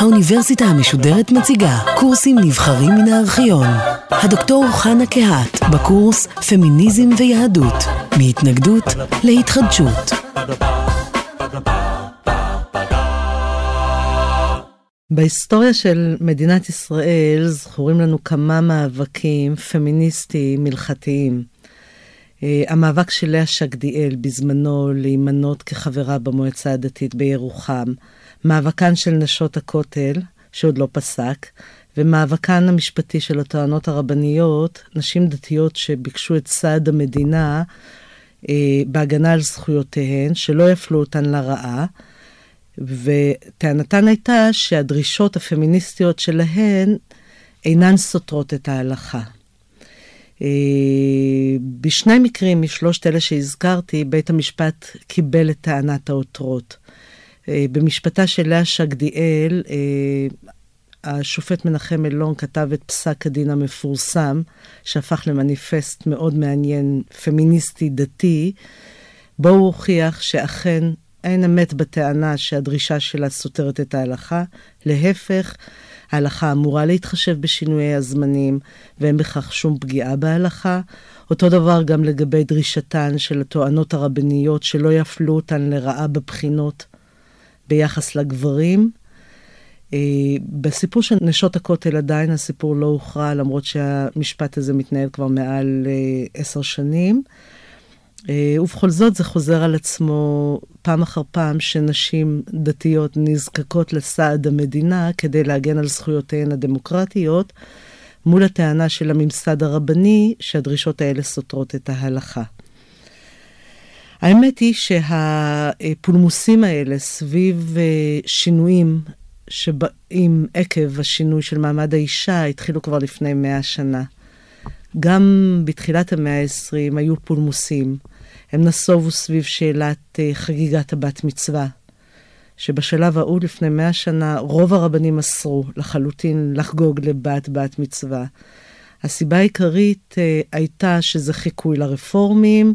האוניברסיטה המשודרת מציגה קורסים נבחרים מן הארכיון. הדוקטור חנה קהת בקורס פמיניזם ויהדות, מהתנגדות להתחדשות. בהיסטוריה של מדינת ישראל זכורים לנו כמה מאבקים פמיניסטיים הלכתיים. אה, המאבק של לאה שקדיאל בזמנו להימנות כחברה במועצה הדתית בירוחם, מאבקן של נשות הכותל, שעוד לא פסק, ומאבקן המשפטי של הטוענות הרבניות, נשים דתיות שביקשו את סעד המדינה אה, בהגנה על זכויותיהן, שלא יפלו אותן לרעה, וטענתן הייתה שהדרישות הפמיניסטיות שלהן אינן סותרות את ההלכה. אה, בשני מקרים משלושת אלה שהזכרתי, בית המשפט קיבל את טענת העותרות. אה, במשפטה של לאה שקדיאל, אה, השופט מנחם אלון כתב את פסק הדין המפורסם, שהפך למניפסט מאוד מעניין, פמיניסטי דתי, בו הוא הוכיח שאכן אין אמת בטענה שהדרישה שלה סותרת את ההלכה, להפך, ההלכה אמורה להתחשב בשינויי הזמנים, ואין בכך שום פגיעה בהלכה. אותו דבר גם לגבי דרישתן של הטוענות הרבניות שלא יפלו אותן לרעה בבחינות ביחס לגברים. אה, בסיפור של נשות הכותל עדיין הסיפור לא הוכרע, למרות שהמשפט הזה מתנהל כבר מעל אה, עשר שנים. אה, ובכל זאת זה חוזר על עצמו פעם אחר פעם שנשים דתיות נזקקות לסעד המדינה כדי להגן על זכויותיהן הדמוקרטיות, מול הטענה של הממסד הרבני שהדרישות האלה סותרות את ההלכה. האמת היא שהפולמוסים האלה סביב אה, שינויים שבאים עקב השינוי של מעמד האישה התחילו כבר לפני מאה שנה. גם בתחילת המאה ה-20 היו פולמוסים. הם נסובו סביב שאלת uh, חגיגת הבת מצווה, שבשלב ההוא לפני מאה שנה רוב הרבנים אסרו לחלוטין לחגוג לבת בת מצווה. הסיבה העיקרית uh, הייתה שזה חיקוי לרפורמים,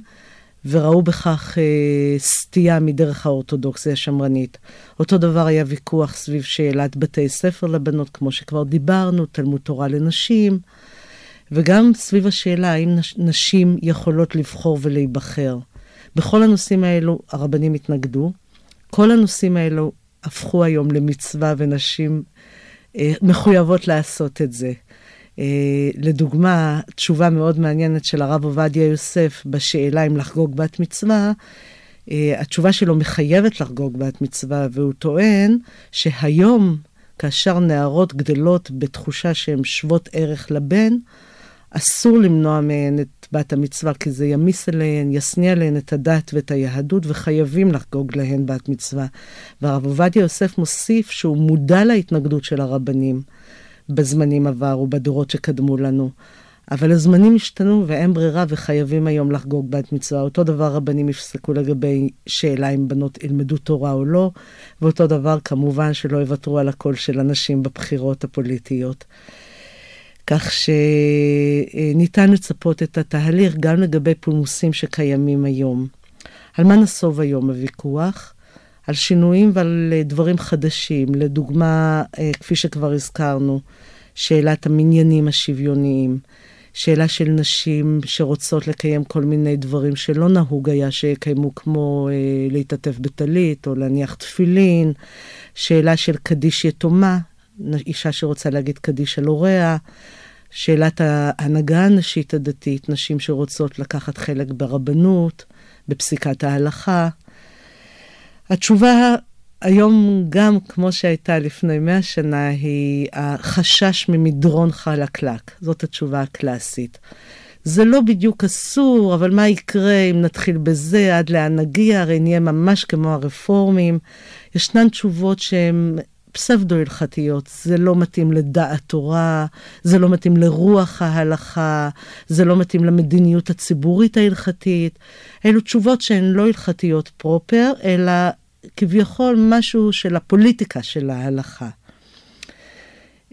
וראו בכך uh, סטייה מדרך האורתודוקסיה השמרנית. אותו דבר היה ויכוח סביב שאלת בתי ספר לבנות, כמו שכבר דיברנו, תלמוד תורה לנשים. וגם סביב השאלה האם נשים יכולות לבחור ולהיבחר. בכל הנושאים האלו הרבנים התנגדו. כל הנושאים האלו הפכו היום למצווה ונשים אה, מחויבות לעשות את זה. אה, לדוגמה, תשובה מאוד מעניינת של הרב עובדיה יוסף בשאלה אם לחגוג בת מצווה, אה, התשובה שלו מחייבת לחגוג בת מצווה, והוא טוען שהיום, כאשר נערות גדלות בתחושה שהן שוות ערך לבן, אסור למנוע מהן את בת המצווה, כי זה ימיס עליהן, ישניע עליהן את הדת ואת היהדות, וחייבים לחגוג להן בת מצווה. והרב עובדיה יוסף מוסיף שהוא מודע להתנגדות של הרבנים בזמנים עבר ובדורות שקדמו לנו. אבל הזמנים השתנו ואין ברירה וחייבים היום לחגוג בת מצווה. אותו דבר רבנים יפסקו לגבי שאלה אם בנות ילמדו תורה או לא, ואותו דבר כמובן שלא יוותרו על הקול של הנשים בבחירות הפוליטיות. כך שניתן לצפות את התהליך גם לגבי פולמוסים שקיימים היום. על מה נסוב היום הוויכוח? על שינויים ועל דברים חדשים. לדוגמה, אה, כפי שכבר הזכרנו, שאלת המניינים השוויוניים, שאלה של נשים שרוצות לקיים כל מיני דברים שלא נהוג היה שיקיימו, כמו אה, להתעטף בטלית או להניח תפילין, שאלה של קדיש יתומה, אישה שרוצה להגיד קדיש על הוריה, שאלת ההנהגה הנשית הדתית, נשים שרוצות לקחת חלק ברבנות, בפסיקת ההלכה. התשובה היום, גם כמו שהייתה לפני מאה שנה, היא החשש ממדרון חלקלק. זאת התשובה הקלאסית. זה לא בדיוק אסור, אבל מה יקרה אם נתחיל בזה, עד לאן נגיע? הרי נהיה ממש כמו הרפורמים. ישנן תשובות שהן פסבדו-הלכתיות. זה לא מתאים לדעת תורה, זה לא מתאים לרוח ההלכה, זה לא מתאים למדיניות הציבורית ההלכתית. אלו תשובות שהן לא הלכתיות פרופר, אלא כביכול משהו של הפוליטיקה של ההלכה.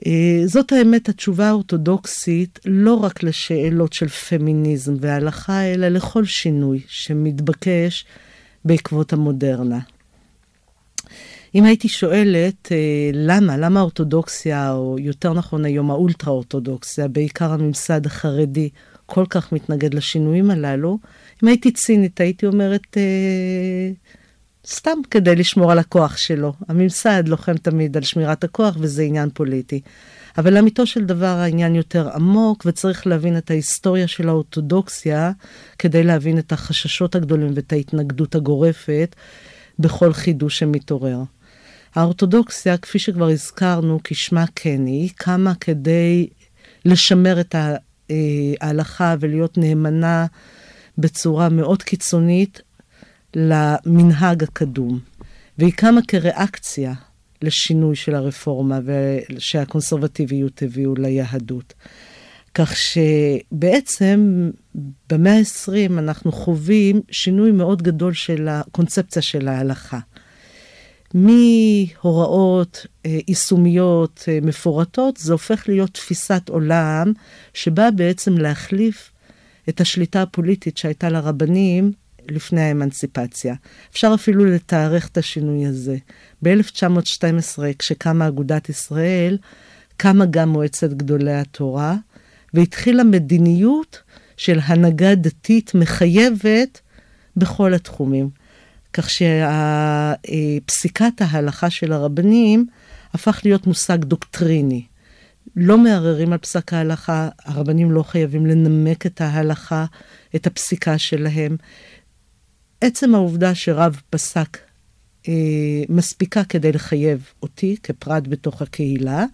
אה, זאת האמת התשובה האורתודוקסית לא רק לשאלות של פמיניזם והלכה, אלא לכל שינוי שמתבקש בעקבות המודרנה. אם הייתי שואלת אה, למה, למה האורתודוקסיה, או יותר נכון היום האולטרה-אורתודוקסיה, בעיקר הממסד החרדי, כל כך מתנגד לשינויים הללו, אם הייתי צינית, הייתי אומרת, אה, סתם כדי לשמור על הכוח שלו. הממסד לוחם תמיד על שמירת הכוח, וזה עניין פוליטי. אבל לאמיתו של דבר העניין יותר עמוק, וצריך להבין את ההיסטוריה של האורתודוקסיה כדי להבין את החששות הגדולים ואת ההתנגדות הגורפת בכל חידוש שמתעורר. האורתודוקסיה, כפי שכבר הזכרנו, כשמה כן היא, קמה כדי לשמר את ההלכה ולהיות נאמנה בצורה מאוד קיצונית למנהג הקדום. והיא קמה כריאקציה לשינוי של הרפורמה ושהקונסרבטיביות הביאו ליהדות. כך שבעצם במאה ה-20 אנחנו חווים שינוי מאוד גדול של הקונספציה של ההלכה. מהוראות אה, יישומיות אה, מפורטות, זה הופך להיות תפיסת עולם שבאה בעצם להחליף את השליטה הפוליטית שהייתה לרבנים לפני האמנציפציה. אפשר אפילו לתארך את השינוי הזה. ב-1912, כשקמה אגודת ישראל, קמה גם מועצת גדולי התורה, והתחילה מדיניות של הנהגה דתית מחייבת בכל התחומים. כך שפסיקת ההלכה של הרבנים הפך להיות מושג דוקטריני. לא מערערים על פסק ההלכה, הרבנים לא חייבים לנמק את ההלכה, את הפסיקה שלהם. עצם העובדה שרב פסק אה, מספיקה כדי לחייב אותי כפרט בתוך הקהילה,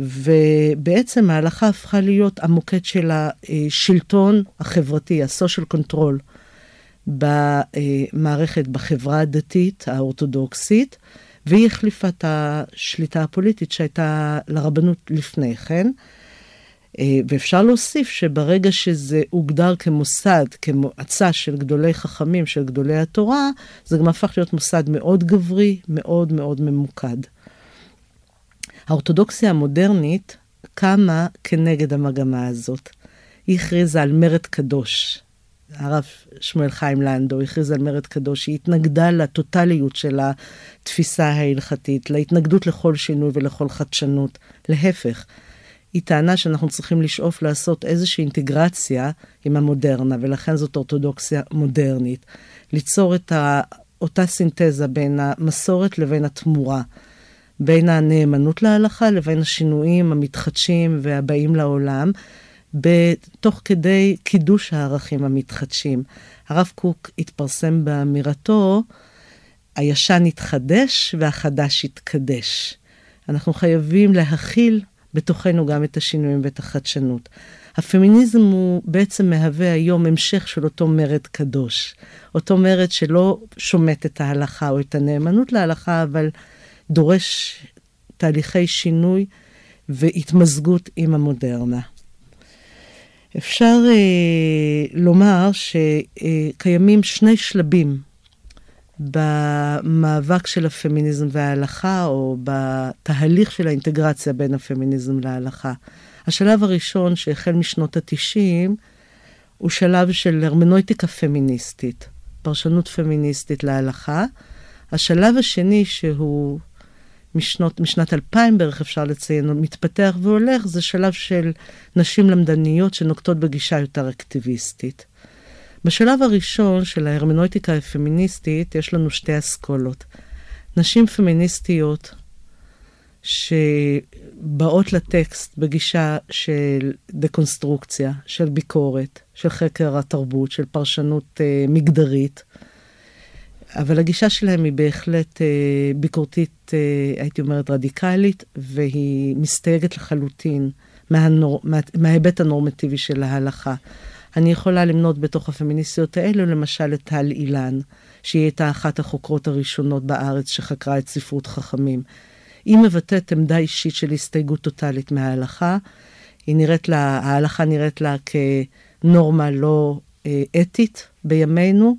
ובעצם ההלכה הפכה להיות המוקד של השלטון החברתי, ה-social control, במערכת, בחברה הדתית האורתודוקסית, והיא החליפה את השליטה הפוליטית שהייתה לרבנות לפני כן. אה, ואפשר להוסיף שברגע שזה הוגדר כמוסד, כמועצה של גדולי חכמים, של גדולי התורה, זה גם הפך להיות מוסד מאוד גברי, מאוד מאוד ממוקד. האורתודוקסיה המודרנית קמה כנגד המגמה הזאת. היא הכריזה על מרד קדוש. הרב שמואל חיים לנדו הכריז על מרד קדוש, היא התנגדה לטוטליות של התפיסה ההלכתית, להתנגדות לכל שינוי ולכל חדשנות. להפך, היא טענה שאנחנו צריכים לשאוף לעשות איזושהי אינטגרציה עם המודרנה, ולכן זאת אורתודוקסיה מודרנית. ליצור את ה... אותה סינתזה בין המסורת לבין התמורה, בין הנאמנות להלכה לבין השינויים המתחדשים והבאים לעולם, בתוך כדי קידוש הערכים המתחדשים. הרב קוק התפרסם באמירתו, הישן יתחדש והחדש יתקדש. אנחנו חייבים להכיל בתוכנו גם את השינויים ואת החדשנות. הפמיניזם הוא בעצם מהווה היום המשך של אותו מרד קדוש. אותו מרד שלא שומט את ההלכה או את הנאמנות להלכה, אבל דורש תהליכי שינוי והתמזגות עם המודרנה. אפשר אה, לומר שקיימים שני שלבים במאבק של הפמיניזם וההלכה, או בתהליך של האינטגרציה בין הפמיניזם להלכה. השלב הראשון, שהחל משנות התשעים, הוא שלב של הרמנויטיקה פמיניסטית, פרשנות פמיניסטית להלכה. השלב השני, שהוא משנות, משנת 2000 בערך אפשר לציין, מתפתח והולך, זה שלב של נשים למדניות שנוקטות בגישה יותר אקטיביסטית. בשלב הראשון של ההרמנויטיקה הפמיניסטית יש לנו שתי אסכולות. נשים פמיניסטיות שבאות לטקסט בגישה של דקונסטרוקציה, של ביקורת, של חקר התרבות, של פרשנות אה, מגדרית, אבל הגישה שלהם היא בהחלט אה, ביקורתית, אה, הייתי אומרת רדיקלית, והיא מסתייגת לחלוטין מהנור, מה, מההיבט הנורמטיבי של ההלכה. אני יכולה למנות בתוך הפמיניסטיות האלו, למשל את טל אילן, שהיא הייתה אחת החוקרות הראשונות בארץ שחקרה את ספרות חכמים. היא מבטאת עמדה אישית של הסתייגות טוטאלית מההלכה. היא נראית לה, ההלכה נראית לה כנורמה לא אה, אתית בימינו,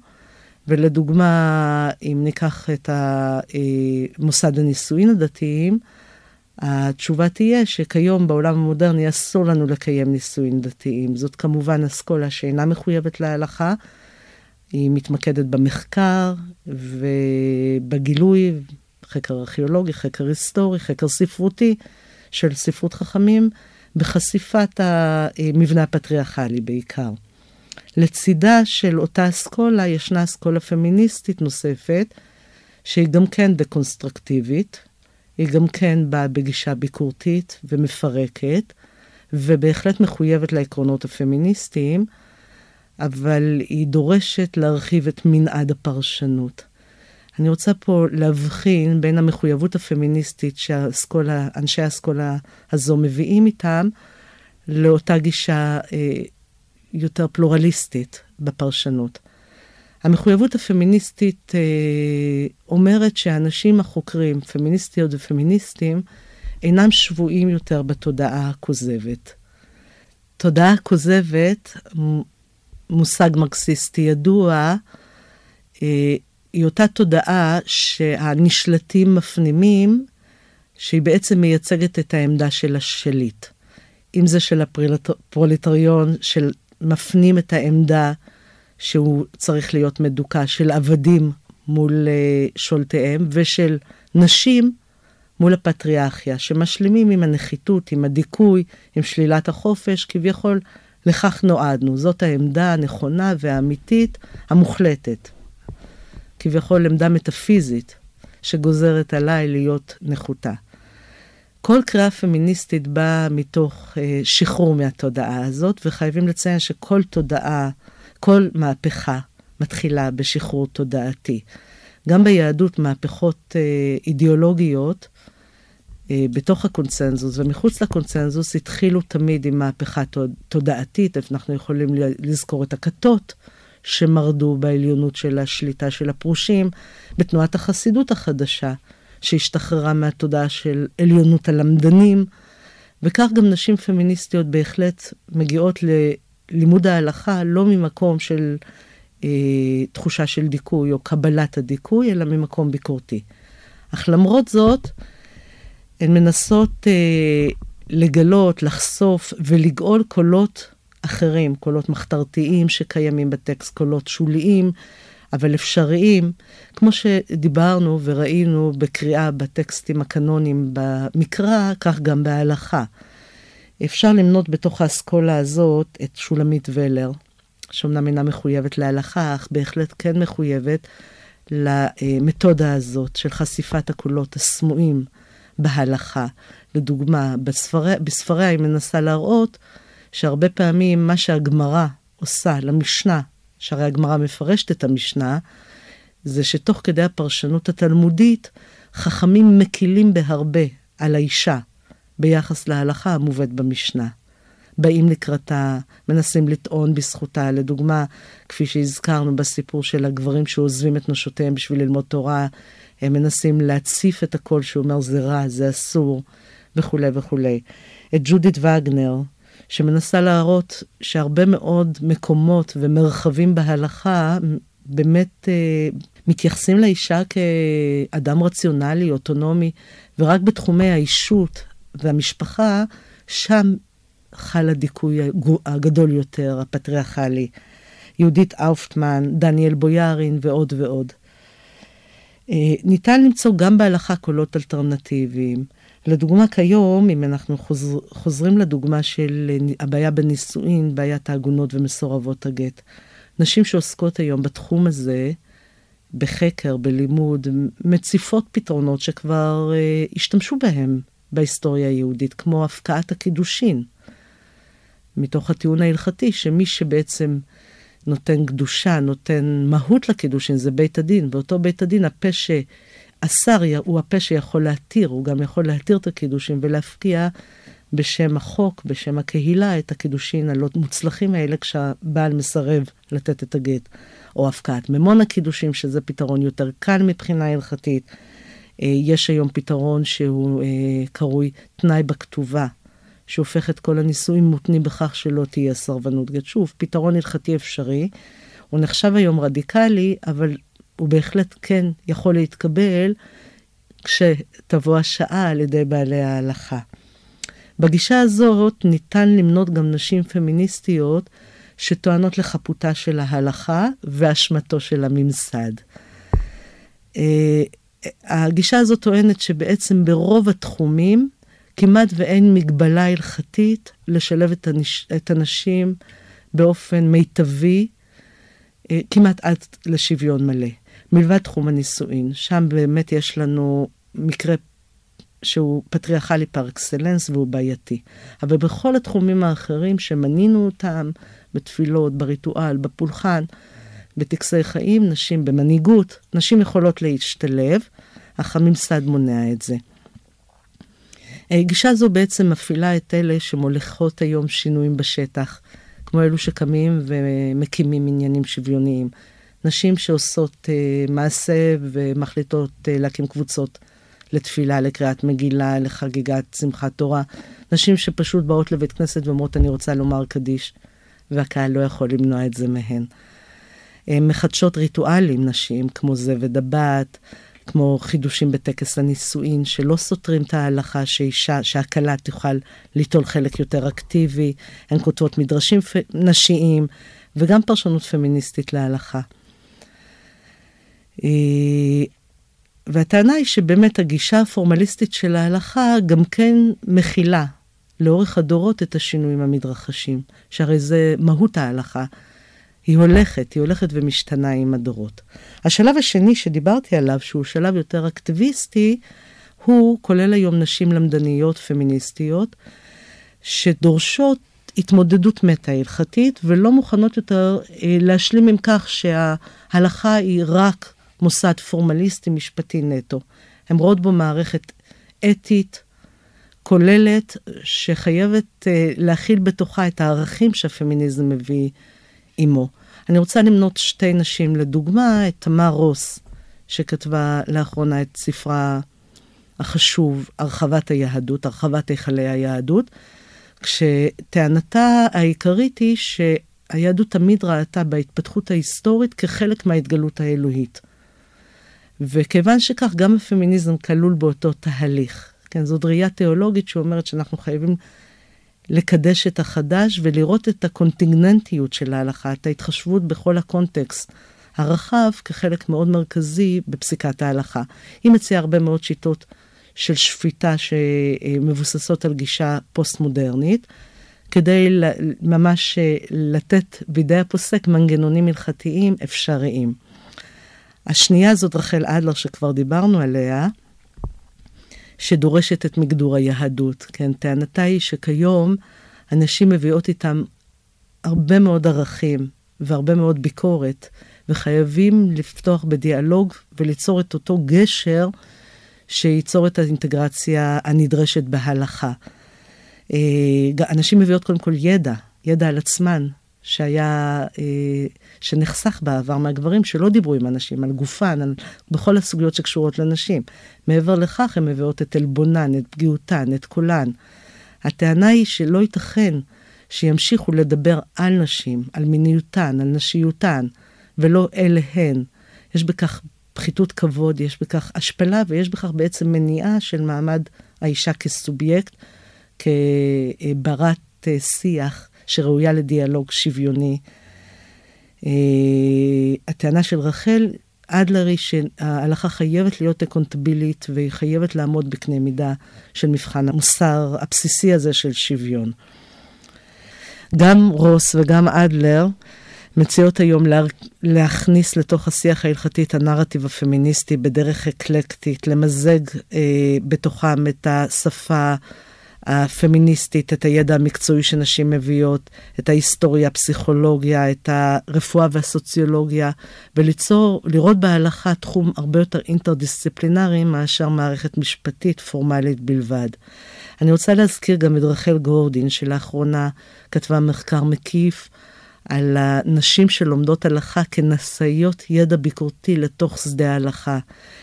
ולדוגמה, אם ניקח את מוסד הנישואין הדתיים, התשובה תהיה שכיום בעולם המודרני אסור לנו לקיים נישואין דתיים. זאת כמובן אסכולה שאינה מחויבת להלכה, היא מתמקדת במחקר ובגילוי חקר ארכיאולוגי, חקר היסטורי, חקר ספרותי של ספרות חכמים, בחשיפת המבנה הפטריארכלי בעיקר. לצידה של אותה אסכולה ישנה אסכולה פמיניסטית נוספת, שהיא גם כן דקונסטרקטיבית, היא גם כן באה בגישה ביקורתית ומפרקת, ובהחלט מחויבת לעקרונות הפמיניסטיים, אבל היא דורשת להרחיב את מנעד הפרשנות. אני רוצה פה להבחין בין המחויבות הפמיניסטית שאנשי האסכולה הזו מביאים איתם, לאותה גישה אה, יותר פלורליסטית בפרשנות. המחויבות הפמיניסטית אה, אומרת שהאנשים החוקרים, פמיניסטיות ופמיניסטים, אינם שבויים יותר בתודעה הכוזבת. תודעה כוזבת, מושג מרקסיסטי ידוע, אה, היא אותה תודעה שהנשלטים מפנימים, שהיא בעצם מייצגת את העמדה של השליט. אם זה של הפרולטריון, של מפנים את העמדה שהוא צריך להיות מדוכא, של עבדים מול uh, שולטיהם, ושל נשים מול הפטריארכיה, שמשלימים עם הנחיתות, עם הדיכוי, עם שלילת החופש, כביכול לכך נועדנו. זאת העמדה הנכונה והאמיתית, המוחלטת. כביכול עמדה מטאפיזית שגוזרת עליי להיות נחותה. כל קריאה פמיניסטית באה מתוך אה, שחרור מהתודעה הזאת, וחייבים לציין שכל תודעה, כל מהפכה מתחילה בשחרור תודעתי. גם ביהדות מהפכות אה, אידיאולוגיות אה, בתוך הקונצנזוס ומחוץ לקונצנזוס התחילו תמיד עם מהפכה תודעתית. אנחנו יכולים לזכור את הכתות שמרדו בעליונות של השליטה של הפרושים, בתנועת החסידות החדשה, שהשתחררה מהתודעה של עליונות הלמדנים, וכך גם נשים פמיניסטיות בהחלט מגיעות ללימוד ההלכה לא ממקום של אה, תחושה של דיכוי או קבלת הדיכוי, אלא ממקום ביקורתי. אך למרות זאת, הן מנסות אה, לגלות, לחשוף ולגאול קולות אחרים, קולות מחתרתיים שקיימים בטקסט, קולות שוליים, אבל אפשריים, כמו שדיברנו וראינו בקריאה בטקסטים הקנונים במקרא, כך גם בהלכה. אפשר למנות בתוך האסכולה הזאת את שולמית ולר, שאומנם אינה מחויבת להלכה, אך בהחלט כן מחויבת למתודה הזאת של חשיפת הקולות הסמויים בהלכה. לדוגמה, בספריה, בספריה היא מנסה להראות שהרבה פעמים מה שהגמרא עושה למשנה, שהרי הגמרא מפרשת את המשנה, זה שתוך כדי הפרשנות התלמודית, חכמים מקילים בהרבה על האישה ביחס להלכה המובאת במשנה. באים לקראתה, מנסים לטעון בזכותה. לדוגמה, כפי שהזכרנו בסיפור של הגברים שעוזבים את נשותיהם בשביל ללמוד תורה, הם מנסים להציף את הקול שאומר זה רע, זה אסור, וכולי וכולי. את ג'ודית וגנר, שמנסה להראות שהרבה מאוד מקומות ומרחבים בהלכה באמת אה, מתייחסים לאישה כאדם רציונלי, אוטונומי, ורק בתחומי האישות והמשפחה, שם חל הדיכוי הגדול יותר, הפטריארכלי. יהודית אופטמן, דניאל בויארין ועוד ועוד. אה, ניתן למצוא גם בהלכה קולות אלטרנטיביים. לדוגמה כיום, אם אנחנו חוזר, חוזרים לדוגמה של הבעיה בנישואין, בעיית העגונות ומסורבות הגט. נשים שעוסקות היום בתחום הזה, בחקר, בלימוד, מציפות פתרונות שכבר אה, השתמשו בהם בהיסטוריה היהודית, כמו הפקעת הקידושין, מתוך הטיעון ההלכתי, שמי שבעצם נותן קדושה, נותן מהות לקידושין, זה בית הדין, ואותו בית הדין, הפה ש... השר הוא הפה שיכול להתיר, הוא גם יכול להתיר את הקידושין ולהפקיע בשם החוק, בשם הקהילה, את הקידושין הלא מוצלחים האלה כשהבעל מסרב לתת את הגט. או הפקעת ממון הקידושין, שזה פתרון יותר קל מבחינה הלכתית. אה, יש היום פתרון שהוא אה, קרוי תנאי בכתובה, שהופך את כל הנישואים מותנים בכך שלא תהיה סרבנות גט. שוב, פתרון הלכתי אפשרי. הוא נחשב היום רדיקלי, אבל הוא בהחלט כן יכול להתקבל כשתבוא השעה על ידי בעלי ההלכה. בגישה הזאת ניתן למנות גם נשים פמיניסטיות שטוענות לחפותה של ההלכה ואשמתו של הממסד. אה, הגישה הזאת טוענת שבעצם ברוב התחומים כמעט ואין מגבלה הלכתית לשלב את, הנש... את הנשים באופן מיטבי, אה, כמעט עד לשוויון מלא. מלבד תחום הנישואין, שם באמת יש לנו מקרה שהוא פטריארכלי פר אקסלנס והוא בעייתי. אבל בכל התחומים האחרים שמנינו אותם, בתפילות, בריטואל, בפולחן, בטקסי חיים, נשים במנהיגות, נשים יכולות להשתלב, אך הממסד מונע את זה. גישה זו בעצם מפעילה את אלה שמוליכות היום שינויים בשטח, כמו אלו שקמים ומקימים עניינים שוויוניים. נשים שעושות uh, מעשה ומחליטות uh, להקים קבוצות לתפילה, לקריאת מגילה, לחגיגת שמחת תורה. נשים שפשוט באות לבית כנסת ואומרות, אני רוצה לומר קדיש, והקהל לא יכול למנוע את זה מהן. מחדשות ריטואלים נשים, כמו זבד הבת, כמו חידושים בטקס הנישואין, שלא סותרים את ההלכה שאישה, שהכלה תוכל ליטול חלק יותר אקטיבי. הן כותבות מדרשים נשיים, וגם פרשנות פמיניסטית להלכה. אה, והטענה היא שבאמת הגישה הפורמליסטית של ההלכה גם כן מכילה לאורך הדורות את השינויים המתרחשים, שהרי זה מהות ההלכה. היא הולכת, היא הולכת ומשתנה עם הדורות. השלב השני שדיברתי עליו, שהוא שלב יותר אקטיביסטי, הוא כולל היום נשים למדניות פמיניסטיות, שדורשות התמודדות מטה-הלכתית, ולא מוכנות יותר אה, להשלים עם כך שההלכה היא רק מוסד פורמליסטי משפטי נטו. הן רואות בו מערכת אתית, כוללת, שחייבת אה, להכיל בתוכה את הערכים שהפמיניזם מביא עמו. אני רוצה למנות שתי נשים לדוגמה, את תמר רוס, שכתבה לאחרונה את ספרה החשוב, הרחבת היהדות, הרחבת היכלי היהדות, כשטענתה העיקרית היא שהיהדות תמיד ראתה בהתפתחות ההיסטורית כחלק מההתגלות האלוהית. וכיוון שכך, גם הפמיניזם כלול באותו תהליך. כן, זאת ראייה תיאולוגית שאומרת שאנחנו חייבים לקדש את החדש ולראות את הקונטינגנטיות של ההלכה, את ההתחשבות בכל הקונטקסט הרחב כחלק מאוד מרכזי בפסיקת ההלכה. היא מציעה הרבה מאוד שיטות של שפיטה שמבוססות על גישה פוסט-מודרנית, כדי ממש לתת בידי הפוסק מנגנונים הלכתיים אפשריים. השנייה זאת רחל אדלר, שכבר דיברנו עליה, שדורשת את מגדור היהדות. כן, טענתה היא שכיום אנשים מביאות איתם הרבה מאוד ערכים והרבה מאוד ביקורת, וחייבים לפתוח בדיאלוג וליצור את אותו גשר שייצור את האינטגרציה הנדרשת בהלכה. אה, אנשים מביאות קודם כל ידע, ידע על עצמן, שהיה, אה, שנחסך בעבר מהגברים שלא דיברו עם אנשים, על גופן, על, בכל הסוגיות שקשורות לנשים. מעבר לכך, הן מביאות את עלבונן, את פגיעותן, את קולן. הטענה היא שלא ייתכן שימשיכו לדבר על נשים, על מיניותן, על נשיותן, ולא אליהן. יש בכך פחיתות כבוד, יש בכך השפלה, ויש בכך בעצם מניעה של מעמד האישה כסובייקט, כברת אה, שיח. שראויה לדיאלוג שוויוני. Uh, הטענה של רחל אדלר היא שההלכה חייבת להיות אקונטבילית והיא חייבת לעמוד בקנה מידה של מבחן המוסר הבסיסי הזה של שוויון. גם רוס וגם אדלר מציעות היום לה, להכניס לתוך השיח ההלכתי את הנרטיב הפמיניסטי בדרך אקלקטית, למזג אה, בתוכם את השפה הפמיניסטית, את הידע המקצועי שנשים מביאות, את ההיסטוריה, הפסיכולוגיה, את הרפואה והסוציולוגיה, וליצור, לראות בהלכה תחום הרבה יותר אינטרדיסציפלינרי מאשר מערכת משפטית פורמלית בלבד. אני רוצה להזכיר גם את רחל גורדין, שלאחרונה כתבה מחקר מקיף על הנשים שלומדות הלכה כנשאיות ידע ביקורתי לתוך שדה ההלכה.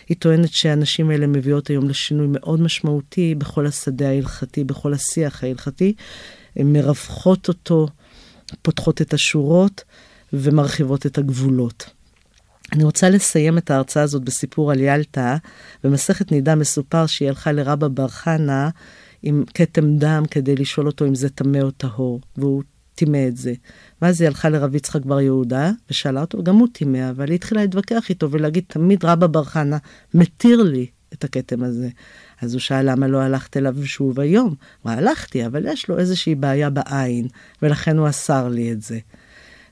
היא טוענת שהנשים האלה מביאות היום לשינוי מאוד משמעותי בכל השדה ההלכתי, בכל השיח ההלכתי. הן מרווחות אותו, פותחות את השורות ומרחיבות את הגבולות. אני רוצה לסיים את ההרצאה הזאת בסיפור על ילטה. במסכת נידה מסופר שהיא הלכה לרבא בר חנה עם כתם דם כדי לשאול אותו אם זה טמא או טהור. והוא טימא את זה. ואז היא הלכה לרב יצחק בר יהודה ושאלה אותו, גם הוא טימא, אבל היא התחילה להתווכח איתו ולהגיד, תמיד רבא בר חנה מתיר לי את הכתם הזה. אז הוא שאל למה לא הלכת אליו שוב היום? הוא הלכתי, אבל יש לו איזושהי בעיה בעין, ולכן הוא אסר לי את זה.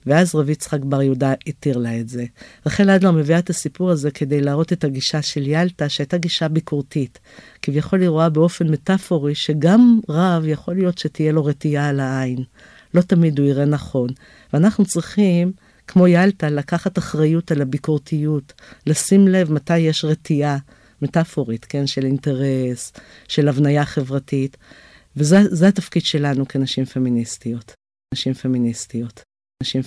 ואז רבי יצחק בר יהודה התיר לה את זה. רחל אדלר מביאה את הסיפור הזה כדי להראות את הגישה של ילטה, שהייתה גישה ביקורתית. כביכול היא רואה באופן מטאפורי שגם רב יכול להיות שתהיה לו רתיעה על העין. לא תמיד הוא יראה נכון. ואנחנו צריכים, כמו ילטה, לקחת אחריות על הביקורתיות, לשים לב מתי יש רתיעה מטאפורית, כן, של אינטרס, של הבניה חברתית. וזה התפקיד שלנו כנשים פמיניסטיות. נשים פמיניסטיות. נשים